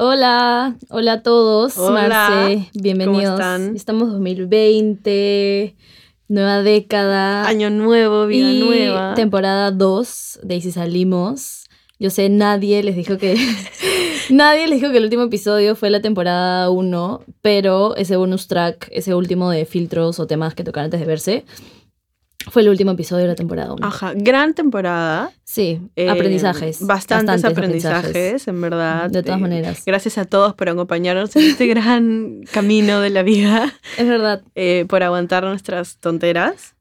Hola, hola a todos. Hola, Marce, bienvenidos. ¿cómo están? Estamos 2020, nueva década. Año nuevo, vida y nueva. temporada 2 de Y si salimos. Yo sé, nadie les dijo que. nadie les dijo que el último episodio fue la temporada 1, pero ese bonus track, ese último de filtros o temas que tocan antes de verse, fue el último episodio de la temporada 1. Ajá, gran temporada. Sí, eh, aprendizajes. Bastantes, aprendizajes, en verdad. De todas Eh, maneras. Gracias a todos por acompañarnos en este gran camino de la vida, Es verdad. eh, por aguantar nuestras tonteras.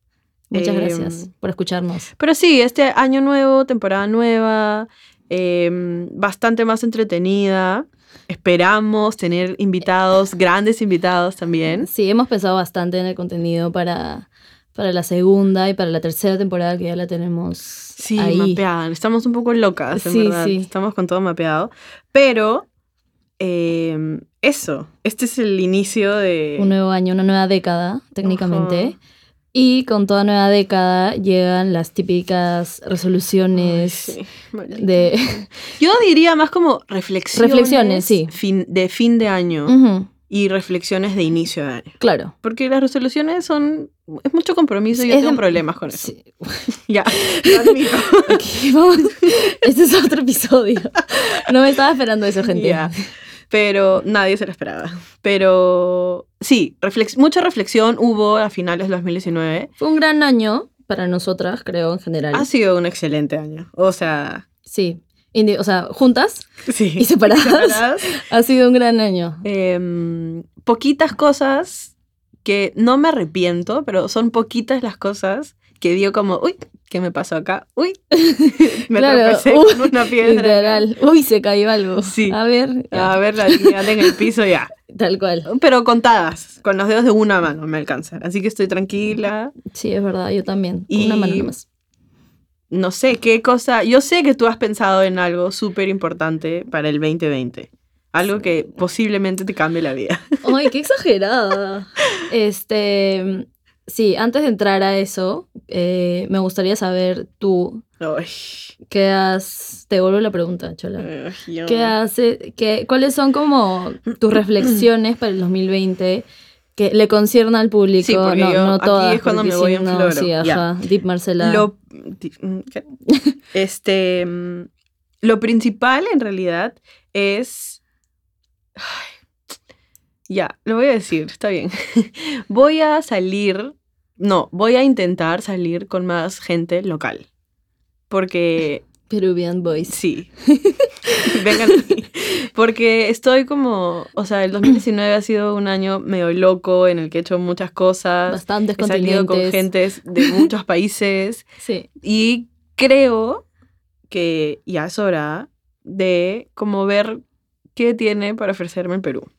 Muchas Eh, gracias por escucharnos. Pero sí, este año nuevo, temporada nueva, eh, bastante más entretenida. Esperamos tener invitados, grandes invitados también. Sí, hemos pensado bastante en el contenido para, para la segunda y para la tercera temporada que ya la tenemos Sí, ahí. mapeada. Estamos un poco locas, en Sí, verdad. sí. Estamos con todo mapeado. Pero, eh, eso. Este es el inicio de. Un nuevo año, una nueva década, técnicamente. Ajá. Y con toda nueva década llegan las típicas Ay, resoluciones sí, de... Yo diría más como reflexiones. Reflexiones, sí. fin- de fin de año Ujú, y reflexiones de inicio de año. claro. Porque las resoluciones son. Es mucho compromiso y yo Es tengo de- problemas con eso. Sí. Ya, lo admito. Ok, vamos. Este es otro episodio. No me estaba esperando eso, gente. Ya. Pero nadie se lo esperaba. Pero sí, reflex- mucha reflexión hubo a finales del 2019. Fue un gran año para nosotras, creo, en general. Ha sido un excelente año. O sea, Sí. O sea, juntas sí. y separadas. separadas. Ha sido un gran año. Em, poquitas cosas que no me arrepiento, pero son poquitas las cosas que digo como, uy, ¿qué me pasó acá? Uy, me Claro, tropecé uy, con una piedra. Literal. Uy, se cayó algo. Sí. A ver. ya, A ver, la niña en el piso ya. Tal cual. Pero contadas, con los dedos de una mano me alcanzan. Así que estoy tranquila. Sí, es verdad, yo también. Y- Una mano nomás. No sé qué cosa. Yo sé que tú has pensado en algo súper importante para el 2020. Algo que posiblemente te cambie la vida. Ay, qué exagerada. Este. Sí, antes de entrar a eso, eh, me gustaría saber tú Ay, qué has. Te vuelvo la pregunta, Chola. ay, ¿Qué hace, qué, ¿Cuáles son como tus reflexiones para el 2020 que le conciernan al público? Sí, porque no, yo- no aquí todas. es cuando me voy en floro. Sí, ajá. Deep Marcela. Lo, mm, este, mm, lo principal en realidad es... Ya, lo voy a decir, está bien. voy a salir, no, voy a intentar salir con más gente local. Porque Peruvian Boys. sí, vengan aquí. Porque estoy como, o sea, el 2019 ha sido un año medio loco en el que he hecho muchas cosas. Bastantes He salido con gentes de muchos países Sí. y creo que ya es hora de como ver qué tiene para ofrecerme el Perú.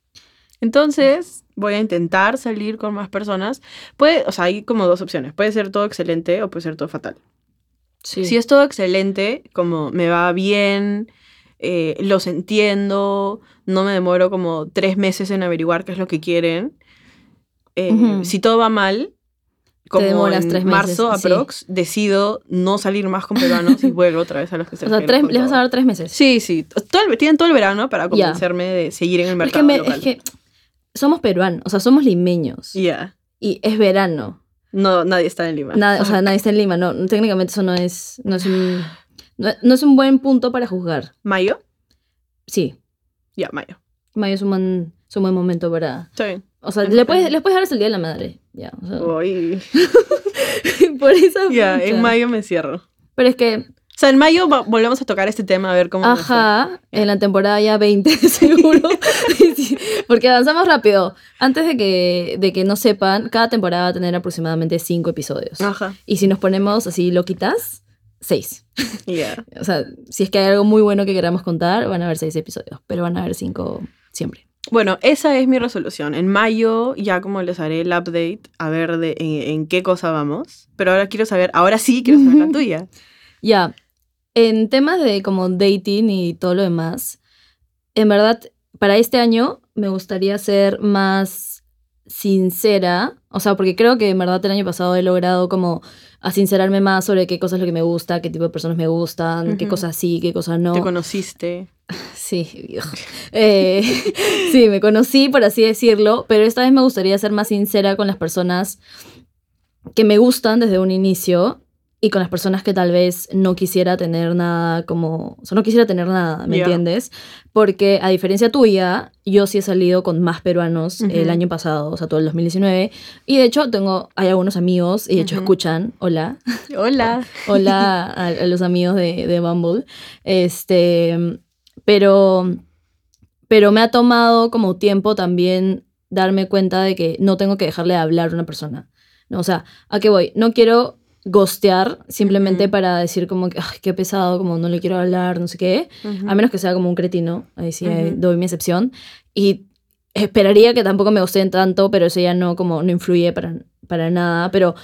Entonces, voy a intentar salir con más personas. Puede, o sea, hay como dos opciones. Puede ser todo excelente o puede ser todo fatal. Sí. Si es todo excelente, como me va bien, eh, los entiendo, no me demoro como tres meses en averiguar qué es lo que quieren. Eh. Si todo va mal, como en tres meses, marzo sí. aprox, decido no salir más con peruanos y vuelvo otra vez a los que se o sea, tres, les vas a dar tres meses. Sí, sí. Todo el- tienen todo el verano para convencerme de seguir en el Pero es, que mercado me- local. es que somos peruanos, o sea, somos limeños. Ya. Y es verano. No, nadie está en Lima. Nada, o sea, nadie está en Lima. No, técnicamente eso no es, no es un. No, no es un buen punto para juzgar. ¿Mayo? Sí. Ya, mayo. Mayo es un buen, es un buen momento para. Está bien. O sea, le puedes, les puedes dar hasta el día de la madre. Ya. o sea, Uy. por esa Ya, fecha. en mayo me cierro. Pero es que, O sea, en mayo volvemos a tocar este tema a ver cómo. ajá, en la temporada ya 20, seguro. Porque avanzamos rápido. Antes de que, de que no sepan, cada temporada va a tener aproximadamente cinco episodios. Ajá. Y si nos ponemos así loquitas, seis. Ya. O sea, si es que hay algo muy bueno que queramos contar, van a haber seis episodios, pero van a haber cinco siempre. Bueno, esa es mi resolución. En mayo ya como les haré el update a ver de, en, en qué cosa vamos. Pero ahora quiero saber, ahora sí quiero saber la tuya. Ya, en temas de como dating y todo lo demás, en verdad, para este año me gustaría ser más sincera, o sea, porque creo que en verdad el año pasado he logrado como a sincerarme más sobre qué cosas es lo que me gusta, qué tipo de personas me gustan, qué cosas sí, qué cosas no. Te conociste. Sí, eh, sí, me conocí, por así decirlo, pero esta vez me gustaría ser más sincera con las personas que me gustan desde un inicio y con las personas que tal vez no quisiera tener nada como, o sea, no quisiera tener nada, ¿me entiendes? Porque a diferencia tuya, yo sí he salido con más peruanos el año pasado, o sea, todo el 2019, y de hecho tengo, hay algunos amigos, y de hecho escuchan, hola, Hola. Hola a, a los amigos de, de Bumble. Este, pero, pero me ha tomado como tiempo también darme cuenta de que no tengo que dejarle de hablar a una persona. ¿no? O sea, ¿a qué voy? No quiero ghostear simplemente Ujú. para decir como que, ay, qué pesado, como no le quiero hablar, no sé qué. A menos que sea como un cretino, ahí sí eh, Ujú. doy mi excepción. Y esperaría que tampoco me gusten tanto, pero eso ya no, como, no influye para, para nada. Pero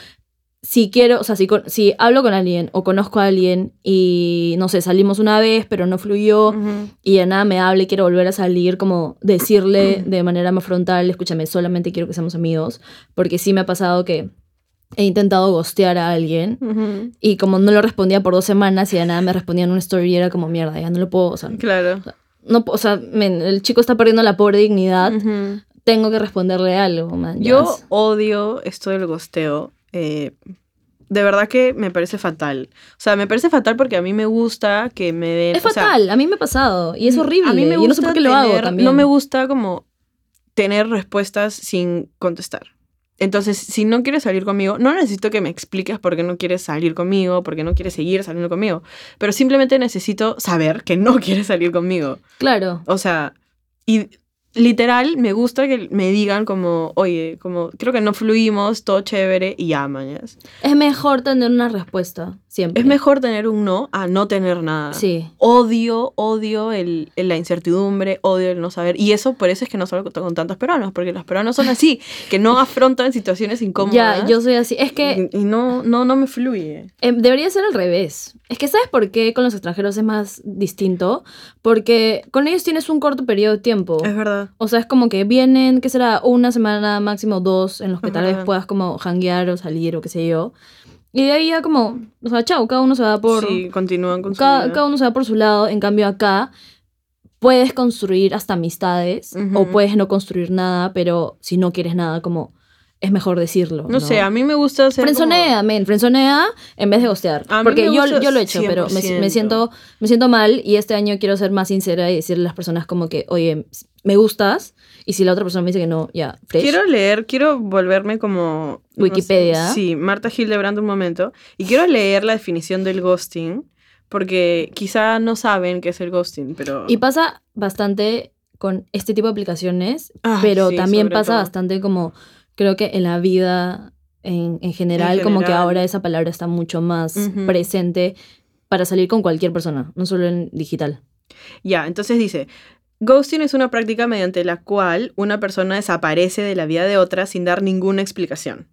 si quiero, o sea, si, si hablo con alguien o conozco a alguien y, no sé, salimos una vez, pero no fluyó Ujú. y de nada me habla y quiero volver a salir, como decirle de manera más frontal, escúchame, solamente quiero que seamos amigos, porque sí me ha pasado que he intentado ghostear a alguien y como no lo respondía por dos semanas y de nada me respondía en una story y era como mierda, ya no lo puedo, o sea, Claro. no, o sea, men, el chico está perdiendo la pobre dignidad, tengo que responderle algo, man. Yo odio esto del gosteo. eh, de verdad que me parece fatal. O sea, me parece fatal porque a mí me gusta que me den. Es o sea, fatal, a mí me ha pasado y es horrible. A mí me yo no sé gusta por qué lo hago tener- también. No me gusta como tener respuestas sin contestar. Entonces, si no quieres salir conmigo, no necesito que me expliques por qué no quieres salir conmigo, por qué no quieres seguir saliendo conmigo, pero simplemente necesito saber que no quieres salir conmigo. Claro. O sea, y literal me gusta que me digan como, oye, como creo que no fluimos, todo chévere y ya, mañas. Es mejor tener una respuesta, siempre. Es mejor tener un no a no tener nada. Sí. Odio, odio el, el- la incertidumbre, odio el no saber. Y eso, por eso es que no salgo con, tantos peruanos, porque los peruanos son así, que no afrontan situaciones incómodas. Ya, yo soy así. Es que Y, y no, no, no me fluye. eh, debería ser al revés. Es que ¿sabes por qué con los extranjeros es más distinto? Porque con ellos tienes un corto periodo de tiempo. Es verdad. O sea, es como que vienen, ¿qué será? Una semana, máximo dos, en los que Es tal vez puedas como hanguear o salir o qué sé yo. Y de ahí ya como, o sea, chao, cada uno se va por... sí, continúan con su cada, vida. cada uno se va por su lado. En cambio acá puedes construir hasta amistades o Ujú. puedes no construir nada, pero si no quieres nada, como es mejor decirlo. No, sé, a mí me gusta hacer como- Frenzonea, men, frenzonea en vez de gostear. A Porque yo, yo lo he hecho, pero me, me 100%. siento, me siento mal y este año quiero ser más sincera y decirle a las personas como que, oye, me gustas y si la otra persona me dice que no, ya, fresh. Quiero leer, quiero volverme como... no sé, Wikipedia. sí, Marta Hildebrand un momento. Y quiero leer la definición del ghosting, porque quizá no saben qué es el ghosting, pero... Y pasa bastante con este tipo de aplicaciones, Ah, pero sí, también pasa todo. bastante como, creo que en la vida en, en general, como que ahora esa palabra está mucho más presente para salir con cualquier persona, no solo en digital. Ya, entonces dice, ghosting es una práctica mediante la cual una persona desaparece de la vida de otra sin dar ninguna explicación.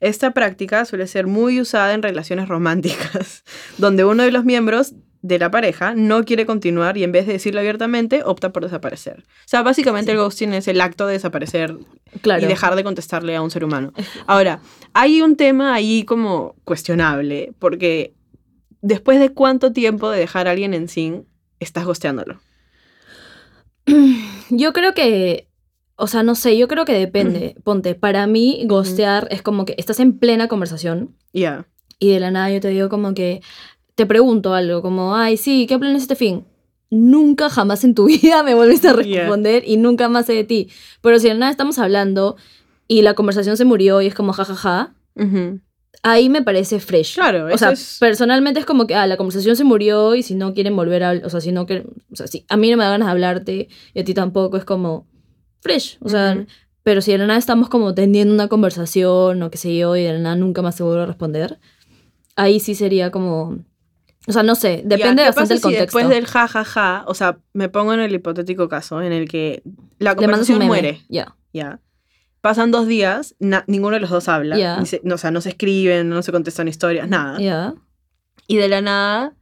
Esta práctica suele ser muy usada en relaciones románticas, donde uno de los miembros de la pareja no quiere continuar y en vez de decirlo abiertamente, opta por desaparecer. O sea, básicamente el ghosting es el acto de desaparecer Claro. y dejar de contestarle a un ser humano. Ahora, hay un tema ahí como cuestionable, porque después de cuánto tiempo de dejar a alguien en sin, estás gosteándolo. Yo creo que, o sea, no sé, yo creo que depende. Ponte, para mí, ghostear es como que estás en plena conversación Ya. y de la nada yo te digo como que te pregunto algo, como, ay, sí, ¿qué planes este fin? Nunca jamás en tu vida me volviste a Yeah. responder y nunca más sé de ti. Pero si de la nada estamos hablando y la conversación se murió y es como jajaja, Ujú. Ahí me parece fresh. Claro, O sea, es- personalmente es como que, ah, la conversación se murió y si no quieren volver a, o sea, si no quieren, o sea, si a mí no me da ganas de hablarte y a ti tampoco, es como fresh, o sea, pero si de la nada estamos como teniendo una conversación o qué sé yo y de la nada nunca más se vuelve a responder, ahí sí sería como, o sea, no sé, depende Ya, ¿qué bastante del si contexto. después del jajaja, o sea, me pongo en el hipotético caso en el que la conversación muere, Ya. ya. Pasan dos días, ninguno de los dos habla, se- no, o sea, no se escriben, no se contestan historias, nada. Ya. Y de la nada,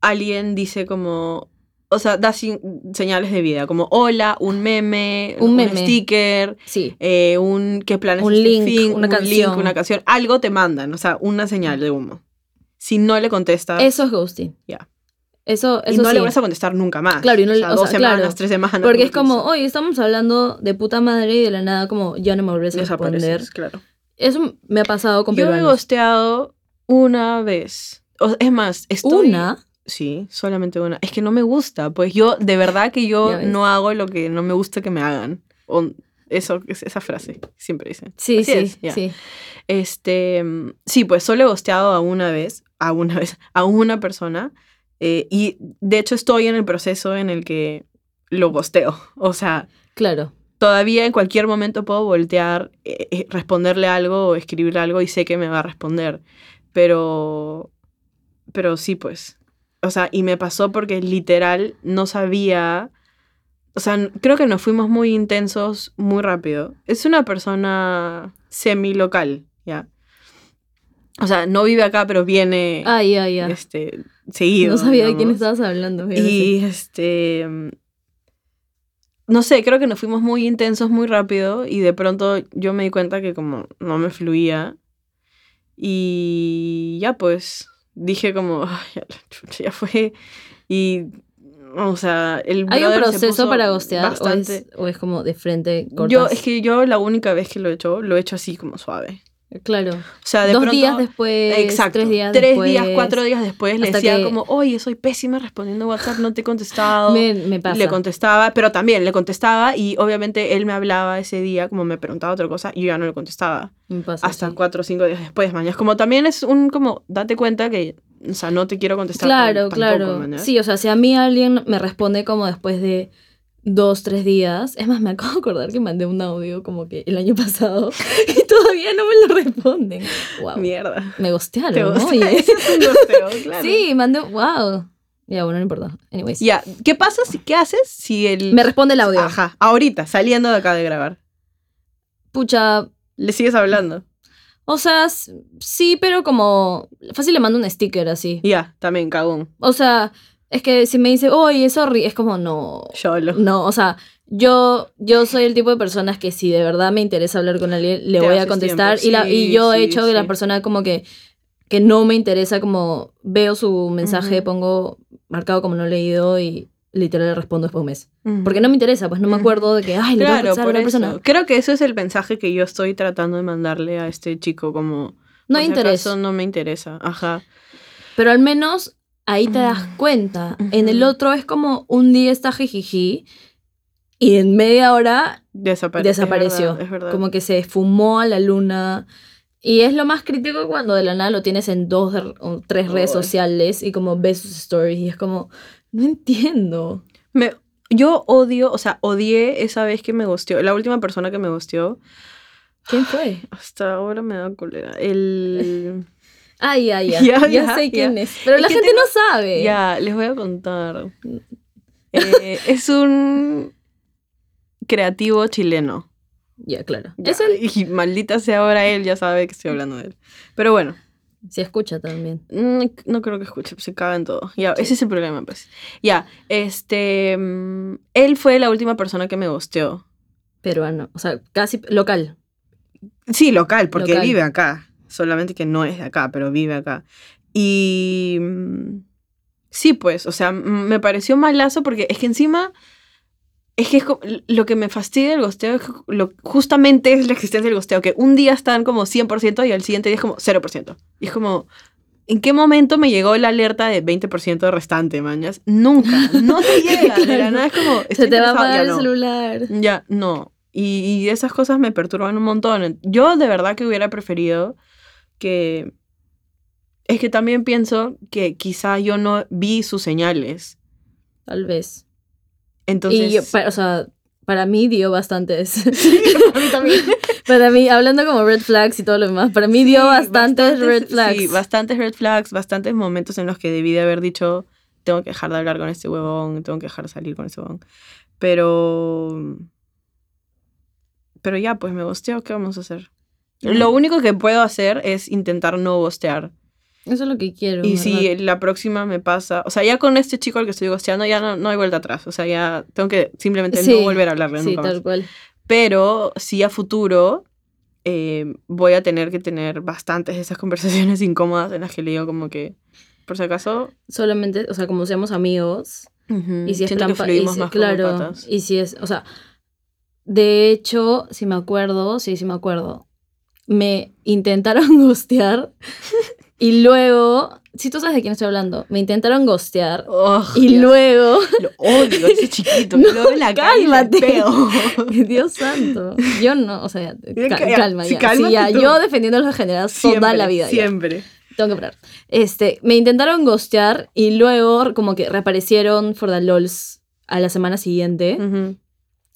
alguien dice como, o sea, da sin- señales de vida, como hola, un meme, Un un, meme. sticker, Sí. eh, un qué planes Un este link, fin, una un canción. link, una canción, algo te mandan, o sea, una señal de humo. Si no le contestas, Eso es ghosting. Ya. Eso, y eso no sí. le vas a contestar nunca más. Claro, y no o sea, o dos sea, semanas, claro. tres semanas. Porque es como, oye, estamos hablando de puta madre y de la nada como ya no me volvés a responder. Claro. Eso me ha pasado con Yo he peruanos. gosteado una vez. O- es más, estoy... Una. Sí, solamente una. Es que no me gusta, pues yo, de verdad que yo no hago lo que no me gusta que me hagan. O eso, es esa frase, siempre dicen. Sí, Así sí, es, ya. sí. Este, mm, sí, pues solo he gosteado a una vez, a una vez, a una persona. Eh, y de hecho estoy en el proceso en el que lo gosteo. O sea, Claro. todavía en cualquier momento puedo voltear, eh, eh, responderle algo o escribirle algo y sé que me va a responder. Pero, pero sí, pues. O sea, y me pasó porque literal no sabía. O sea, creo que nos fuimos muy intensos muy rápido. Es una persona semi-local, ¿ya? O sea, no vive acá, pero viene Ah, ya, ya. este, seguido. No sabía de quién digamos. estabas hablando. Y este. No sé, creo que nos fuimos muy intensos muy rápido y de pronto yo me di cuenta que como no me fluía. Y ya pues dije como, "Ay, ya, chucha, ya fue. Y, o sea, el ¿Hay un proceso para gostear o bastante- es, o es como de frente cortas? Yo, es que yo la única vez que lo he hecho, lo he hecho así como suave. Claro. O sea, de Dos pronto... días después, Exacto. tres días Tres después. días, cuatro días después le decía que- como, oye, soy pésima respondiendo WhatsApp, no te he contestado. Me, me pasa. Le contestaba, pero también le contestaba y obviamente él me hablaba ese día, como me preguntaba otra cosa, y yo ya no le contestaba. me pasa, hasta sí. cuatro o cinco días después, mañas. Como también es un, como, date cuenta que, o sea, no te quiero contestar. Claro, claro. Sí, o sea, si a mí alguien me responde como después de dos, tres días, es más, me acabo de acordar que mandé un audio como que el año pasado y todavía no me lo responden. Wow. Mierda. Me Te gostearon, gusta. oye. Es un gosteo, claro. Sí, mandé, wow. Ya, bueno, no importa. Anyways. Ya, ¿qué pasa si, qué haces si el... Me responde el audio. Ajá, ahorita, saliendo de acá de grabar. Pucha, Le sigues hablando. o sea, sí, pero como fácil le mando un sticker así. Ya, también, cagón. O sea, es que si me dice, oye, sorry, es como, no, Yolo. No, o sea, yo, yo soy el tipo de personas que si de verdad me interesa hablar con alguien, le Te voy a contestar. y, la, y sí, yo he hecho que la persona como que, que no me interesa, como veo su mensaje, pongo marcado como no leído y literal le respondo después de un mes. Porque no me interesa, pues no me acuerdo de que, ay, Claro, a por eso. persona. Creo que eso es el mensaje que yo estoy tratando de mandarle a este chico, como... No si interesa. no me interesa, ajá. Pero al menos ahí te das Mm. cuenta. En el otro es como un día está jijiji y en media hora Desapare- desapareció. Es verdad, es verdad. Como que se esfumó a la luna. Y es lo más crítico cuando de la nada lo tienes en dos o tres redes sociales y como ves sus stories y es como, no entiendo. Me- yo odio, o sea, odié esa vez que me gusteó. La última persona que me gusteó, ¿Quién fue? hasta ahora me da cólera. El... Ay, ya, ya. Ya, sé quién es. Pero Es la gente tengo- no sabe. Ya, les voy a contar. Eh, es un creativo chileno. Ya, claro. Ya, Es él. Y maldita sea ahora él, ya sabe que estoy hablando de él. Pero bueno, Se escucha también. mm, no creo que escuche, se caga en todo. Ya, ese es el problema, pues. Ya, este... mm, él fue la última persona que me gusteó. Peruano. O sea, casi local. Sí, local, porque Local. vive acá. Solamente que no es de acá, pero vive acá. Y... mm, Sí, pues, o sea, me pareció malazo porque es que encima... Es que es lo que me fastidia del gosteo es que lo, justamente es la existencia del gosteo, que un día están como 100% y al siguiente día es como 0%. Y es como, ¿en qué momento me llegó la alerta de 20% restante, mañas? Nunca, no te llega, de la Claro. nada es como... Se te va a apagar el no. celular. Ya, no. Y, y esas cosas me perturban un montón. Yo de verdad que hubiera preferido que... Es que también pienso que quizá yo no vi sus señales. Tal vez. Entonces... y yo, pa- o sea, para mí dio bastantes. a mí también. para mí, hablando como red flags y todo lo demás, para mí dio Sí, bastantes, red flags. Sí, bastantes red flags, bastantes momentos en los que debí de haber dicho, tengo que dejar de hablar con este huevón, tengo que dejar de salir con este huevón. Pero... Pero ya, pues me gosteo, ¿qué vamos a hacer? Lo único que puedo hacer es intentar no bostear. Eso es lo que quiero. Y ¿verdad? si la próxima me pasa, o sea, ya con este chico al que estoy gosteando, ya no, no hay vuelta atrás. O sea, ya tengo que simplemente Sí, no volver a hablarle Sí, nunca más. tal cual. Pero sí a futuro eh, voy a tener que tener bastantes de esas conversaciones incómodas en las que le digo como que, por si acaso... Solamente, o sea, como seamos amigos. Y si es plan y si- claro, patas. y si es, o sea, de hecho, si me acuerdo, sí, sí me acuerdo, me intentaron gustear y luego, si tú sabes de quién estoy hablando, me intentaron gustear Oh, y Dios, luego, Lo odio, ese chiquito. No, lo en la cálmate. Dios santo, yo no, o sea, ca- calma, ya, sí, ya, yo defendiendo a los generados toda Siempre, la vida, ya. Siempre. tengo que parar. Este, me intentaron ghostear y luego como que reaparecieron for the lols a la semana siguiente. Ujú.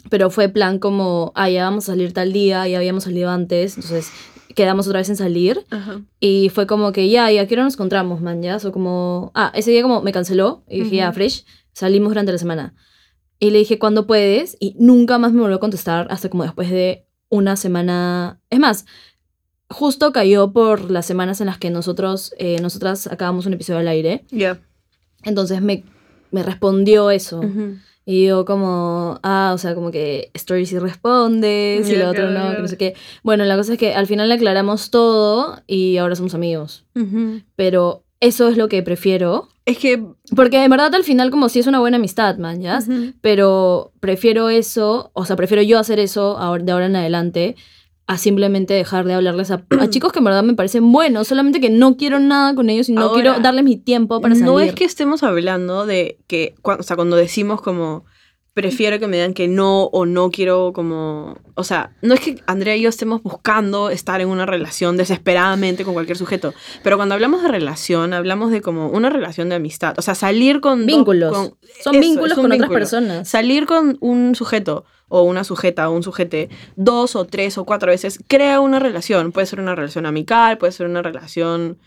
Pero fue plan como, ah, ya vamos a salir tal día, ya habíamos salido antes, entonces quedamos otra vez en salir. Ajá. Y fue como que, ya, ¿y a qué hora nos encontramos, man? Ya, o como, ah, ese día como me canceló y dije, ya, fresh, salimos durante la semana. Y le dije, ¿cuándo puedes? Y nunca más me volvió a contestar hasta como después de una semana. Es más, justo cayó por las semanas en las que nosotros, eh, nosotras acabamos un episodio al aire. Ya. Entonces me, me respondió eso. Ujú. Y yo como, ah, o sea, como que story sí respondes y Ya, lo otro no, que no sé qué. Bueno, la cosa es que al final le aclaramos todo y ahora somos amigos. Pero eso es lo que prefiero. Es que... Porque en verdad al final como si es una buena amistad, man, ¿ya? Pero prefiero eso, o sea, prefiero yo hacer eso de ahora en adelante a simplemente dejar de hablarles a, a chicos que en verdad me parecen buenos, solamente que no quiero nada con ellos y no Ahora, quiero darles mi tiempo para salir. No es que estemos hablando de que, o sea, cuando decimos como prefiero que me digan que no o no quiero como, o sea, no es que Andrea y yo estemos buscando estar en una relación desesperadamente con cualquier sujeto, pero cuando hablamos de relación, hablamos de como una relación de amistad, o sea, salir con... Vínculos. con- Son eso, vínculos con otras personas. Salir con un sujeto o una sujeta o un sujete dos o tres o cuatro veces crea una relación. Puede ser una relación amical, puede ser una relación,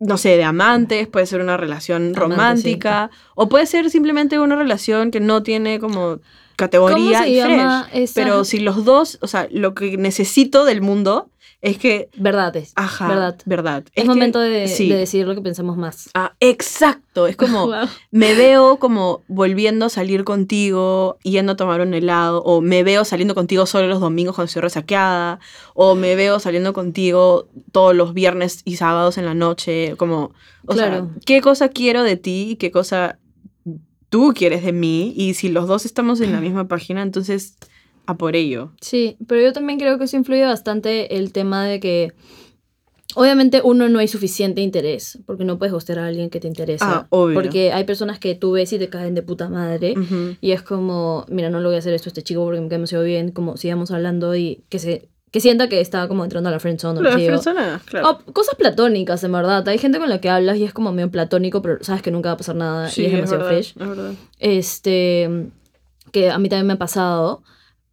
no sé, de amantes, puede ser una relación romántica o puede ser simplemente una relación que no tiene como categoría ¿Cómo se y llama fresh. esa? Pero si los dos, o sea, lo que necesito del mundo es que, Verdad es. ajá, Verdad. verdad. Es, momento de, sí. de decir lo que pensamos más. Ah, exacto, es como Wow. me veo como volviendo a salir contigo, yendo a tomar un helado, o me veo saliendo contigo solo los domingos cuando estoy resaqueada, o me veo saliendo contigo todos los viernes y sábados en la noche, como, o Claro. sea, qué cosa quiero de ti y qué cosa tú quieres de mí, y si los dos estamos en la misma página, entonces a por ello. Sí, pero yo también creo que eso influye bastante el tema de que obviamente uno no hay suficiente interés, porque no puedes gustar a alguien que te interesa. Ah, obvio. Porque hay personas que tú ves y te caen de puta madre. Y es como, mira, no le voy a hacer esto a este chico porque me cae demasiado bien, como sigamos hablando y que se que sienta que está como entrando a la friendzone personas, claro. O cosas platónicas, en verdad. Hay gente con la que hablas y es como medio platónico, pero sabes que nunca va a pasar nada Sí, y es demasiado verdad, fresh. es verdad. Este, que a mí también me ha pasado,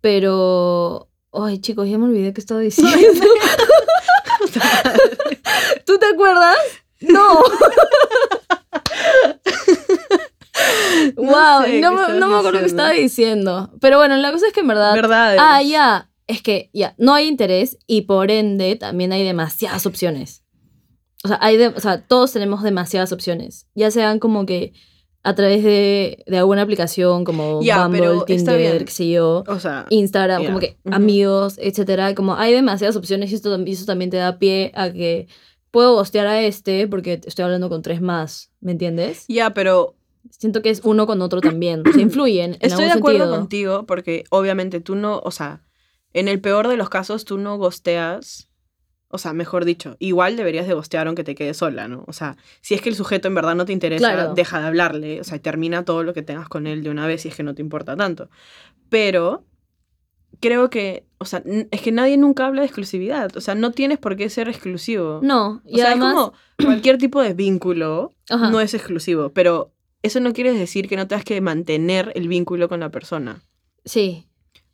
pero... Ay, chicos, ya me olvidé qué estaba diciendo. ¿Tú te acuerdas? No. wow, sé no, me- no me acuerdo qué estaba diciendo. Pero bueno, la cosa es que en verdad... Verdad. Ah, ya. Es que ya, no hay interés y por ende también hay demasiadas opciones. O sea, hay de- o sea, todos tenemos demasiadas opciones. Ya sean como que a través de, de alguna aplicación como Bumble, Tinder, qué sé yo, O sea, Instagram, como que amigos, etcétera. Como hay demasiadas opciones y esto, y eso también te da pie a que puedo gostear a este porque estoy hablando con tres más, ¿me entiendes? ya, pero Siento que es uno con otro también. Se influyen en Estoy de algún acuerdo sentido. contigo porque obviamente tú no, o sea, en el peor de los casos tú no gosteas, o sea, mejor dicho, igual deberías de gostear aunque te quedes sola, ¿no? O sea, si es que el sujeto en verdad no te interesa, Claro. deja de hablarle, o sea, termina todo lo que tengas con él de una vez si es que no te importa tanto. Pero creo que, o sea, es que nadie nunca habla de exclusividad, o sea, no tienes por qué ser exclusivo. No, o sea, además... es como cualquier tipo de vínculo Ajá. no es exclusivo, pero eso no quiere decir que no tengas que mantener el vínculo con la persona Sí,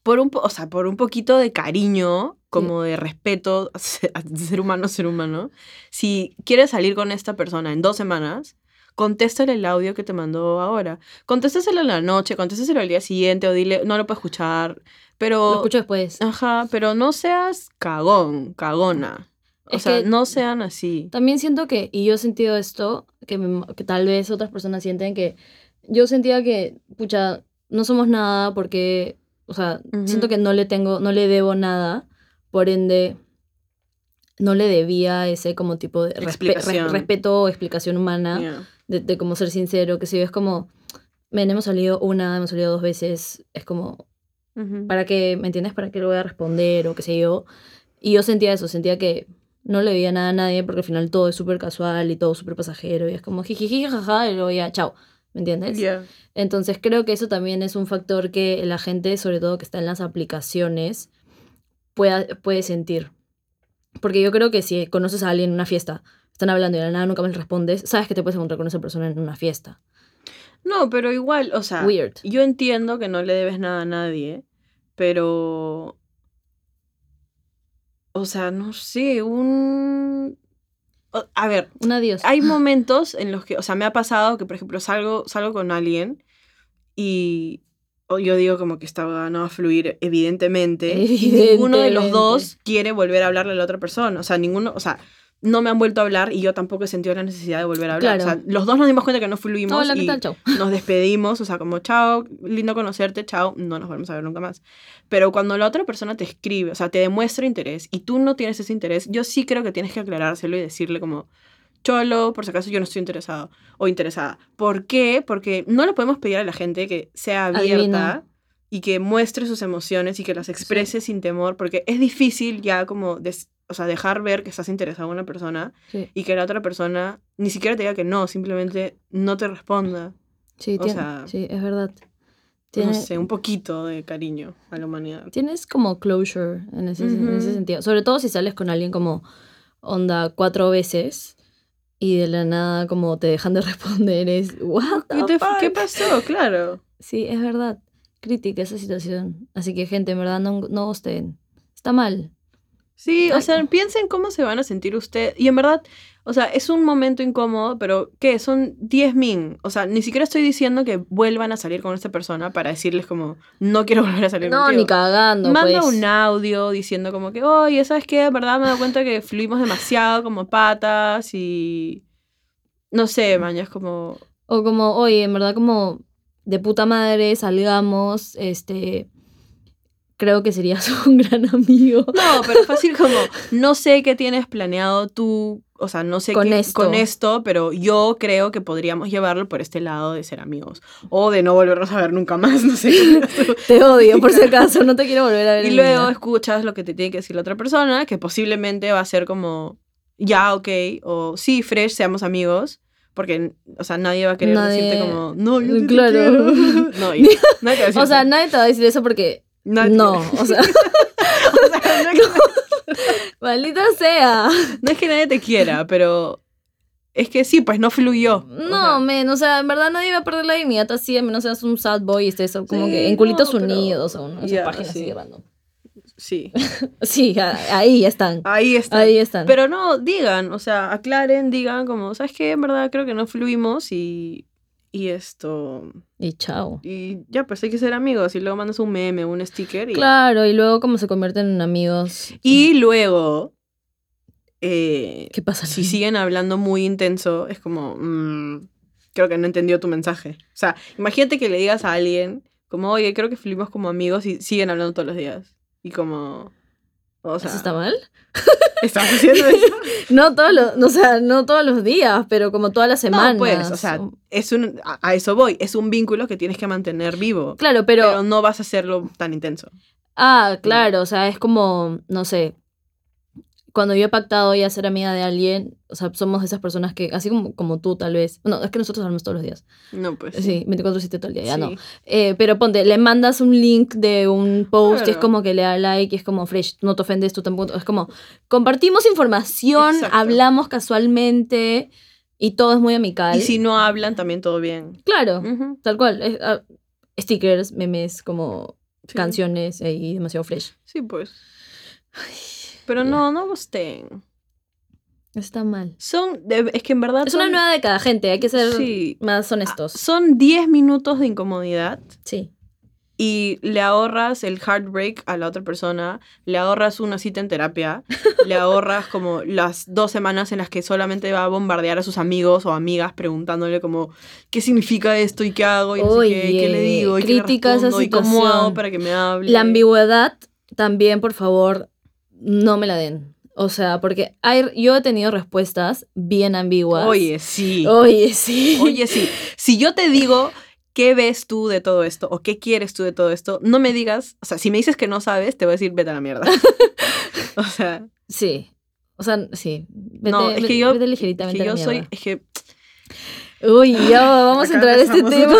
por un, o sea, por un poquito de cariño, como de respeto a se- a ser humano, ser humano, si quieres salir con esta persona en dos semanas, contéstale el audio que te mandó ahora. Contéstaselo en la noche, contéstaselo al día siguiente o dile, no lo puedo escuchar, lo pero... escucho después. Ajá, pero no seas cagón, cagona. O Es sea, no sean así. También siento que, y yo he sentido esto, que, me- que tal vez otras personas sienten que yo sentía que, pucha, no somos nada porque, o sea, siento que no le tengo, no le debo nada, por ende, no le debía ese como tipo de respe- re- respeto o explicación humana Yeah. de, de como ser sincero, que si es como, ven, hemos salido una, hemos salido dos veces, es como, Ujú. ¿para qué, me entiendes? ¿Para qué le voy a responder o qué sé yo? Y yo sentía eso, sentía que no le veía nada a nadie porque al final todo es súper casual y todo súper pasajero y es como jijiji, jaja, y luego ya, chao, ¿me entiendes? Yeah. Entonces creo que eso también es un factor que la gente, sobre todo que está en las aplicaciones, pueda, puede sentir. Porque yo creo que si conoces a alguien en una fiesta, están hablando y de la nada nunca le respondes, sabes que te puedes encontrar con esa persona en una fiesta. No, pero igual, o sea, Weird. yo entiendo que no le debes nada a nadie, pero... O sea, no sé, un... A ver, Un adiós. hay momentos en los que, o sea, me ha pasado que, por ejemplo, salgo, salgo con alguien y yo digo como que esta no va a fluir, evidentemente, y ninguno de los dos quiere volver a hablarle a la otra persona. O sea, ninguno, o sea, no me han vuelto a hablar y yo tampoco he sentido la necesidad de volver a hablar. Claro. O sea, los dos nos dimos cuenta que no fluimos Hola, ¿qué y tal? Chao. nos despedimos, o sea, como chao, lindo conocerte, chao, no nos volvemos a ver nunca más. Pero cuando la otra persona te escribe, o sea, te demuestra interés y tú no tienes ese interés, yo sí creo que tienes que aclarárselo y decirle como, cholo, por si acaso yo no estoy interesado o interesada. ¿Por qué? Porque no le podemos pedir a la gente que sea abierta Adivina. y que muestre sus emociones y que las exprese sin temor, porque es difícil ya como, o sea, dejar ver que estás interesado en una persona Sí, y que la otra persona ni siquiera te diga que no, simplemente no te responda sí, O tiene- sea, sí, es verdad. no Tiene- sé, un poquito de cariño a la humanidad. Tienes como closure en ese, en ese sentido. Sobre todo si sales con alguien como onda cuatro veces y de la nada como te dejan de responder. Es, what the ¿Qué, te- fuck? qué pasó? Claro. Sí, es verdad. Crítica esa situación. Así que, gente, en verdad, no, no gusten. Está mal. Sí, o sea, piensen cómo se van a sentir ustedes. Y en verdad, o sea, es un momento incómodo, pero ¿qué? Son 10 min. O sea, ni siquiera estoy diciendo que vuelvan a salir con esta persona para decirles como, no quiero volver a salir No, contigo. ni cagando. Manda pues. un audio diciendo como que, oye, ¿sabes qué? De verdad me he dado cuenta que fluimos demasiado como patas y... No sé, maña, es como... O como, oye, en verdad, como de puta madre, salgamos, este. Creo que serías un gran amigo. No, pero fácil como, no sé qué tienes planeado tú, o sea, no sé Con qué, esto. con esto, pero yo creo que podríamos llevarlo por este lado de ser amigos. O de no volvernos a ver nunca más, no sé. Te odio, por si acaso, no te quiero volver a ver. y luego vida. escuchas lo que te tiene que decir la otra persona, que posiblemente va a ser como, ya, ok, o sí, fresh, seamos amigos. Porque, o sea, nadie va a querer Nadie- decirte como, no, yo te Claro. quiero". No, y nadie te va a decir O sea, nadie te va a decir eso porque. No, o sea, O sea, no es que- maldita sea. No es que nadie te quiera, pero es que sí, pues no fluyó. O No, sea, men, o sea, en verdad nadie va a perder la dignidad así, a menos seas un sad boy y estés como Sí, que en culitos no, unidos o una esas Ya, páginas sí. así random. sí, Sí, ahí están. ahí está. Ahí están. Pero no, digan, o sea, aclaren, digan como, ¿sabes qué? En verdad creo que no fluimos y, y esto... Y chao. Y ya, pues hay que ser amigos y luego mandas un meme, un sticker y... Claro, y luego como se convierten en amigos. Y luego, eh, ¿Qué pasa? si siguen hablando muy intenso, es como, mm, creo que no entendió tu mensaje. O sea, imagínate que le digas a alguien, como, oye, creo que fluimos como amigos y siguen hablando todos los días. Y como, o sea, ¿Eso está mal? ¿estás haciendo eso? No todos los, o sea, no todos los días, pero como todas las semanas. No, pues, o sea, es un, a, a eso voy, es un vínculo que tienes que mantener vivo. Claro, pero, Pero no vas a hacerlo tan intenso. Ah, claro, o sea, es como, no sé, cuando yo he pactado ya ser amiga de alguien, o sea, somos esas personas que, así como, como tú tal vez, no, es que nosotros hablamos todos los días, No, pues. sí, 24-7 todo el día, ya no. Eh, pero ponte, le mandas un link de un post y es Claro. como que le da like y es como fresh, no te ofendes, tú tampoco, es como, compartimos información, Exacto. hablamos casualmente y todo es muy amical. Y si no hablan, también todo bien. Claro, tal cual, es, ah, stickers, memes, como sí. canciones y demasiado fresh. Sí, pues. Pero no, no gusten. Está mal. Son, de- es que en verdad Es una son- nueva década, gente. Hay que ser Sí. más Ah, honestos. Son 10 minutos de incomodidad Sí. y le ahorras el heartbreak a la otra persona, le ahorras una cita en terapia, le ahorras como las dos semanas en las que solamente va a bombardear a sus amigos o amigas preguntándole como qué significa esto y qué hago y no sé qué, y qué le Oye, digo y qué le crítica esa respondo y cómo hago situación. para que me hable. La ambigüedad también, por favor, no me la den. O sea, porque hay, yo he tenido respuestas bien ambiguas. Oye, sí. Oye, sí. Oye, sí. Si yo te digo qué ves tú de todo esto o qué quieres tú de todo esto, no me digas, o sea, si me dices que no sabes, te voy a decir vete a la mierda. o sea, Sí. O sea, sí. Vete, no, es que yo, vete es ligeritamente que a la yo soy, es que Uy, ya vamos a entrar a este tema.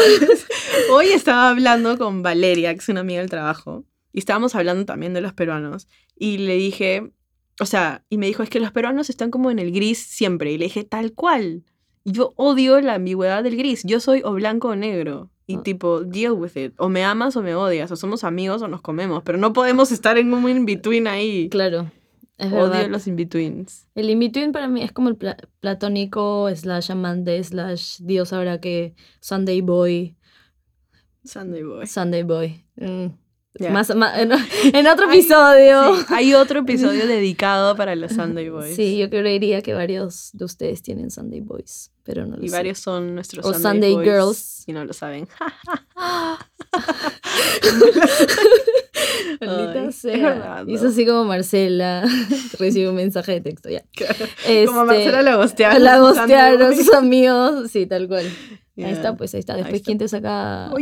Hoy estaba hablando con Valeria, que es una amiga del trabajo, y estábamos hablando también de los peruanos. Y le dije, o sea, y me dijo, es que los peruanos están como en el gris siempre. Y le dije, tal cual. Yo odio la ambigüedad del gris. Yo soy o blanco o negro. Y Ah. tipo, deal with it. O me amas o me odias. O somos amigos o nos comemos. Pero no podemos estar en un in-between ahí. Claro. Es Odio verdad. los in-betweens. El in-between para mí es como el pla- platónico, slash amante, slash Dios sabrá que Sunday boy, Sunday boy. Sunday boy. Mm. Ya. Más, ma- en, en otro Ay, episodio. Sí, hay otro episodio dedicado para los Sunday boys. Sí, yo creería que varios de ustedes tienen Sunday boys, pero no lo Y sé. varios son nuestros O Sunday, Sunday boys, girls. Y no lo saben. Maldita Ay, sea. es ¿no? Así como Marcela recibe un mensaje de texto, ya. Como Este, Marcela la gostearon. La gostearon sus amigos, sí, tal cual. Ahí está, pues ahí está. Ahí Después, está. ¿quién te saca?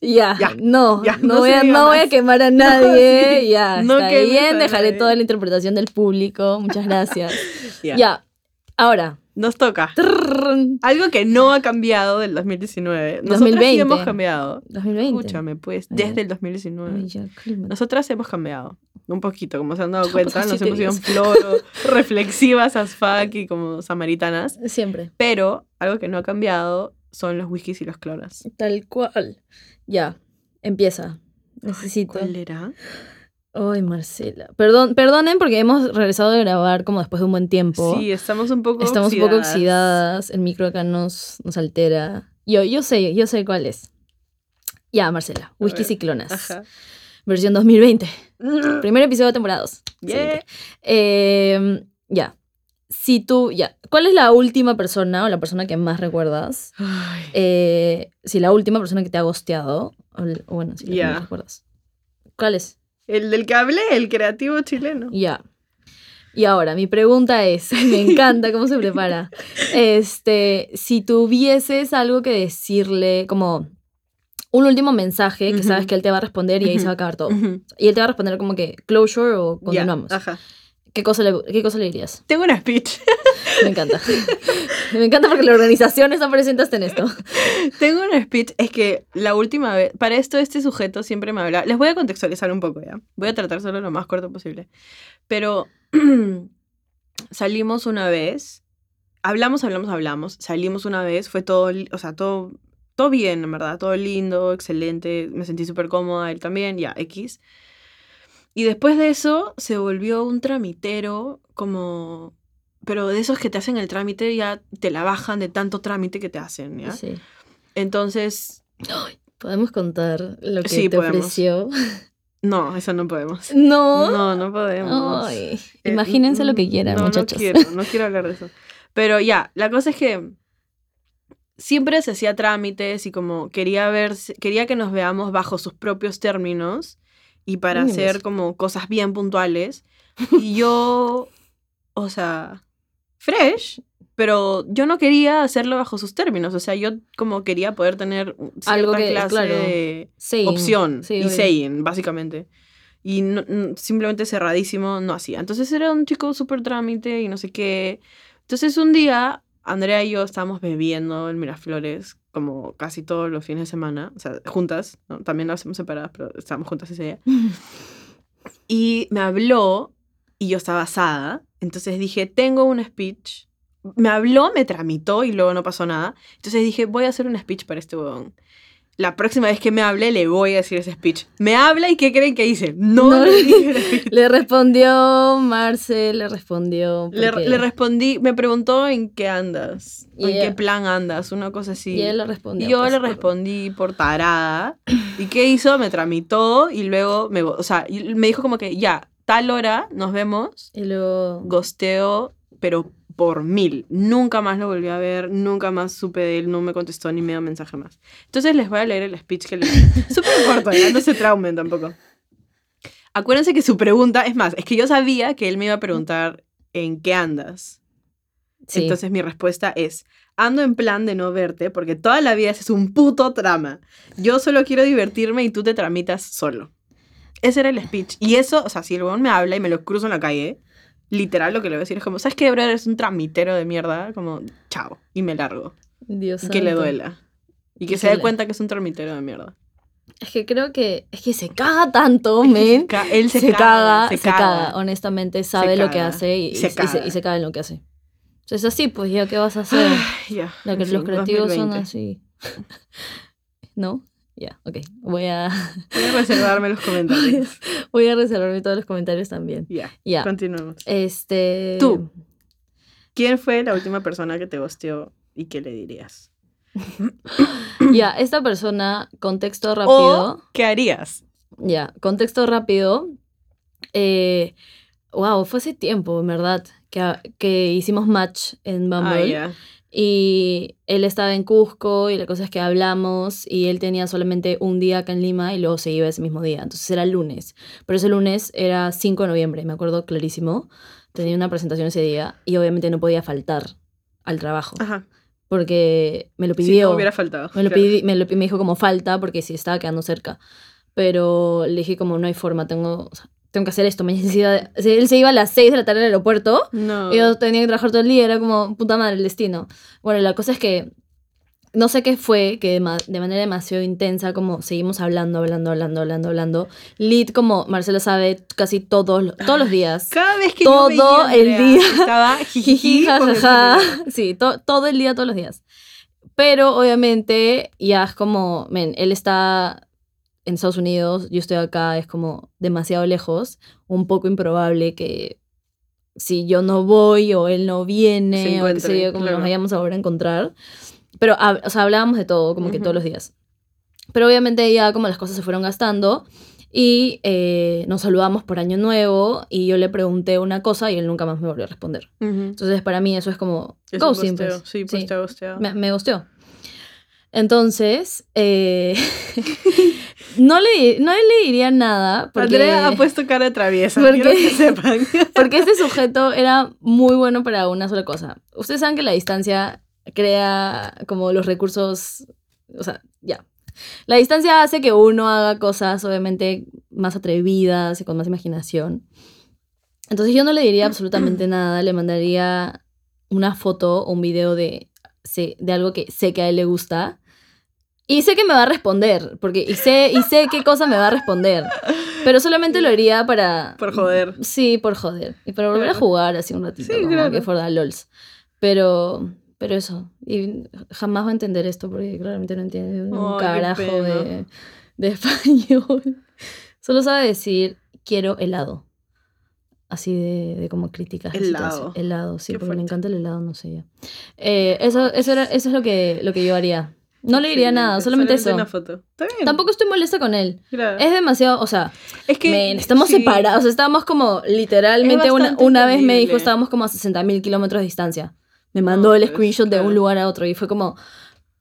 Ya, no, no, no, no, no voy a, no voy quemar a nadie, sí, ya, no está bien, dejaré toda la interpretación del público, muchas gracias. Ya. ya, ahora, Nos toca. Algo que no ha cambiado del 2019. Nosotras 2020. sí hemos cambiado. 2020. Escúchame, pues, desde el 2019. Ay, ya, cálmate. Nosotras hemos cambiado. Un poquito, como se han dado cuenta. Nos hemos ido en floro, reflexivas as fuck y como samaritanas. Siempre, Pero algo que no ha cambiado son los whiskies y los cloras. tal cual. Ya, empieza. Necesito. ¿Cuál era? Ay, Marcela. Perdón, perdonen porque hemos regresado de grabar como después de un buen tiempo. Sí, estamos un poco Estamos un poco oxidadas. oxidadas, el micro acá nos, nos altera. Yo, yo sé, yo sé cuál es. Ya, Marcela, Whisky Ciclonas, Ajá. versión 2020. Primer episodio de temporada 2. Yeah. Em, ya. Si tú, ya. ¿Cuál es la última persona o la persona que más recuerdas? Eh, si la última persona que te ha gosteado. O, bueno, si la que más recuerdas. ¿Cuál es? El del que hablé, el creativo chileno. Ya. Y ahora, mi pregunta es, me encanta cómo se prepara. Este, si tuvieses algo que decirle, como un último mensaje, que sabes que él te va a responder y ahí se va a acabar todo. Y él te va a responder como que closure o continuamos. Ajá. ¿Qué, cosa le, ¿Qué cosa le dirías? Tengo una speech. Me encanta. me encanta porque la organización está presente hasta en esto. Tengo un speech, es que la última vez, para esto este sujeto siempre me habla, les voy a contextualizar un poco ya, voy a tratar solo lo más corto posible, pero salimos una vez, hablamos, hablamos, hablamos, salimos una vez, fue todo, o sea, todo, todo bien, en verdad, todo lindo, excelente, me sentí súper cómoda, él también, ya, X. Y después de eso se volvió un tramitero como... Pero de esos que te hacen el trámite ya te la bajan de tanto trámite que te hacen, ¿ya? Sí. Entonces, ¿Podemos contar lo que Sí, te podemos. ofreció? no, eso no podemos. No. No, no podemos. Ay, Eh, imagínense lo que mm, quieran, no, muchachos. No quiero, no quiero hablar de eso. Pero ya, la cosa es que siempre se hacía trámites y como quería ver, quería que nos veamos bajo sus propios términos y para hacer como cosas bien puntuales. Y yo, o sea, fresh, pero yo no quería hacerlo bajo sus términos. O sea, yo como quería poder tener cierta Algo que- clase claro. de Saying. opción Sí, y saying, básicamente. Y no- simplemente cerradísimo no hacía. Entonces era un chico súper trámite y no sé qué. Entonces un día, Andrea y yo estábamos bebiendo en Miraflores como casi todos los fines de semana, o sea, juntas, ¿no? también lo hacemos separadas, pero estábamos juntas ese día. Y me habló y yo estaba asada. Entonces dije, tengo un speech. Me habló, me tramitó y luego no pasó nada. Entonces dije, voy a hacer un speech para este huevón. La próxima vez que me hable le voy a decir ese speech. Me habla y ¿qué creen que hice? No, No. le dije el speech. Le respondió Marce, le respondió. Le, respondí, me preguntó en qué andas, Y en ella- qué plan andas, una cosa así. Y él le respondió. Y yo pues, le respondí por tarada. ¿Y qué hizo? Me tramitó y luego me, o sea, me dijo como que ya, tal hora nos vemos. Y luego. Gosteo, pero por mil. Nunca más lo volví a ver, nunca más supe de él, no me contestó ni medio mensaje más. Entonces les voy a leer el speech que le Súper corto, ya no se traumen tampoco. Acuérdense que su pregunta, es más, es que yo sabía que él me iba a preguntar en qué andas. Sí. Entonces mi respuesta es, ando en plan de no verte porque toda la vida es un puto trama. Yo solo quiero divertirme y tú te tramitas solo. Ese era el speech. Y eso, o sea, si el weón me habla y me lo cruzo en la calle, literal lo que le voy a decir es como, ¿sabes qué, brother? Es un tramitero de mierda. Como, chao. Y me largo. Dios Y que le duela. Y que Que se se dé cuenta que es un tramitero de mierda. Es que creo que. Es que se caga tanto, men. Él se, se, caga, caga, se caga, honestamente, sabe lo que hace y, y se y- y se, caga. y se caga en lo que hace. Entonces, así, pues ya, ¿qué vas a hacer? Ya. En los creativos son 2020. así. ¿No? Ya, ok. Voy a, Voy a reservarme los comentarios. voy a reservarme todos los comentarios también. Ya, Ya. continuemos. Este. Tú. ¿Quién fue la última persona que te gosteó y qué le dirías? Ya, esta persona, contexto rápido. ¿O qué harías? Ya, contexto rápido. Eh, wow, fue hace tiempo, en verdad, que, que hicimos match en Bumble. Ah. Y él estaba en Cusco y la cosa es que hablamos y él tenía solamente un día acá en Lima y luego se iba ese mismo día. Entonces era el lunes. Pero ese lunes era 5 de noviembre, me acuerdo clarísimo. Tenía una presentación ese día y obviamente no podía faltar al trabajo Ajá. porque me lo Si pidió. no hubiera faltado. Me lo, claro. pidi- me lo- me dijo como falta porque sí estaba quedando cerca. Pero le dije como no hay forma, tengo, o sea, tengo que hacer esto. Mañana se iba- o sea, él se iba a las 6 de la tarde al aeropuerto No. y yo tenía que trabajar todo el día, era como puta madre el destino. Bueno, la cosa es que no sé qué fue, que de, ma- de manera demasiado intensa, como seguimos hablando, hablando, hablando, hablando, hablando. Lead, como Marcelo sabe, casi todos, todos los días. Cada vez que Todo yo veía el Andrea, día. estaba Jiji, jajaja. Sí, to- todo el día, todos los días. Pero obviamente ya es como, men, él está en Estados Unidos, yo estoy acá, es como demasiado lejos, un poco improbable que si yo no voy o él no viene o qué sé yo, como claro. nos vayamos a volver a encontrar. Pero, o sea, hablábamos de todo, como que Ujú. todos los días. Pero obviamente ya como las cosas se fueron gastando y eh, nos saludamos por Año Nuevo y yo le pregunté una cosa y él nunca más me volvió a responder. Ujú. Entonces, para mí eso es como Es gosteo. pues. Sí, pues te ha gosteado. Me, me gusteó. Entonces, eh, no, le, no le diría nada porque, Andrea ha puesto cara de traviesa. ¿Por Quiero que sepan. porque este sujeto era muy bueno para una sola cosa. Ustedes saben que la distancia crea como los recursos, o sea, ya. La distancia hace que uno haga cosas obviamente más atrevidas y con más imaginación. Entonces yo no le diría absolutamente nada, le mandaría una foto o un video de, sí, de algo que sé que a él le gusta. Y sé que me va a responder, porque y sé, y sé qué cosa me va a responder. Pero solamente lo haría para... Por joder. Sí, por joder. Y para volver a jugar así un ratito, Sí, como claro. que for the lols. Pero, pero eso. Y jamás va a entender esto porque claramente no entiende un carajo de, de español. Solo sabe decir, quiero helado. Así de, de como críticas. Helado. situación. Helado, sí, Qué porque fuerte. encanta el helado, no sé ya. Eh, eso, eso, era, eso es lo que, lo que yo haría. No le diría nada, solamente eso. una foto. Está bien. Tampoco estoy molesta con él. Claro. Es demasiado, o sea, Es que Men, estamos sí. separados, estábamos como literalmente una, una vez me dijo estábamos como a 60 mil kilómetros de distancia. Me mandó No, el pues, screenshot de un lugar a otro y fue como,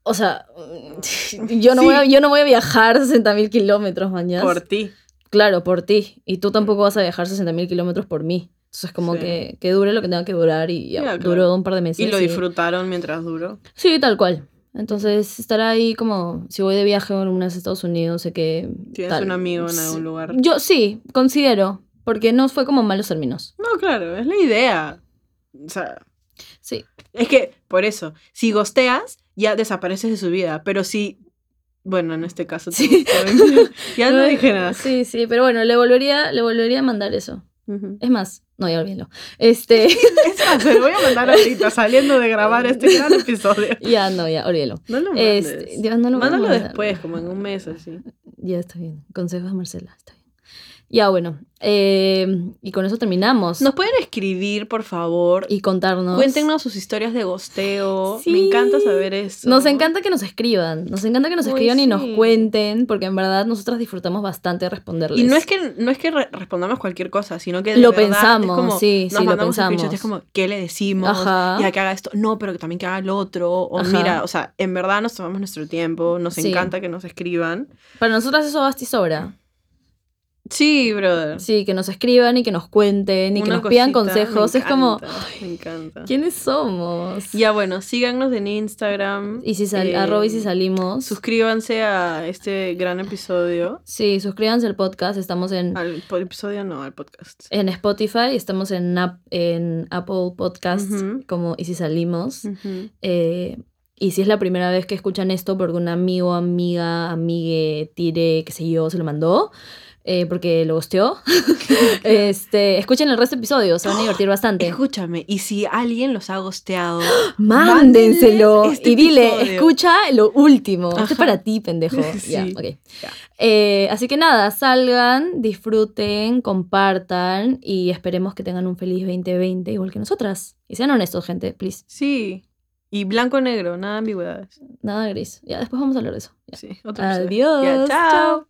o sea, yo no, Sí. voy, a, yo no voy a viajar 60 mil kilómetros, mañana. Por ti. Claro, por ti. Y tú tampoco vas a viajar 60 mil kilómetros por mí. Entonces, como Sí. que, que dure lo que tenga que durar y ya, Ya, claro. duró un par de meses. Y lo y- disfrutaron mientras duró. Sí, tal cual. Entonces, estará ahí como, si voy de viaje a unos Estados Unidos, sé que... Tienes tal. un amigo en algún lugar. Yo sí, considero, porque no fue como malos términos. No, claro, es la idea. O sea, Sí. es que, por eso, si gosteas, ya desapareces de su vida. Pero si. Bueno, en este caso. Sí. ya no dije nada. Sí, sí, pero bueno, le volvería, le volvería a mandar eso. Es más, No, ya olvídenlo. Este, Es más, se lo voy a mandar ahorita, saliendo de grabar este gran episodio. ya no, ya olvídenlo. No lo mandes. Este, ya no lo Mándalo después, como en un mes así. Ya está bien. Consejos de Marcela, está bien. Ya, bueno. eh, y con eso terminamos. Nos pueden escribir, por favor. y contarnos. Cuéntenos sus historias de gosteo. Sí. Me encanta saber eso. Nos encanta que nos escriban. Nos encanta que nos Uy, escriban y nos cuenten, porque en verdad nosotras disfrutamos bastante responderles. Y no es que, no es que re- respondamos cualquier cosa, sino que de Lo verdad es pensamos, como, sí, nos sí, lo pensamos. Es como, ¿qué le decimos? Ajá. Ya que haga esto. No, pero que también que haga el otro. O Ajá. mira, o sea, en verdad nos tomamos nuestro tiempo. Nos encanta que nos escriban. Para nosotras eso basta y sobra. Sí, brother. Sí, que nos escriban y que nos cuenten y que nos pidan consejos. me Es como, encanta, Me encanta. ¿quiénes somos? Ya bueno, síganos en Instagram. Y si sal- eh, arroba y si salimos. Suscríbanse a este gran episodio. Sí, suscríbanse al podcast. Estamos en, Al episodio no, al podcast. en Spotify, estamos en, Ap- en Apple Podcasts como Y si salimos. Eh, y si es la primera vez que escuchan esto porque un amigo, amiga, amigue, tire, qué sé yo, se lo mandó, eh, porque lo gosteó, este, escuchen el resto de episodios, se van a divertir bastante. Escúchame, y si alguien los ha gosteado, Mándenselo este y dile, episodio. escucha lo último. Esto Ajá. es para ti, pendejo. Sí. Eh, así que nada, salgan, disfruten, compartan y esperemos que tengan un feliz 2020 igual que nosotras. Y sean honestos, gente, please. Sí. Y blanco-negro, nada ambigüedades. Nada gris. Ya después vamos a hablar de eso. Ya. Sí, otro. Adiós. Ya, chao. chao.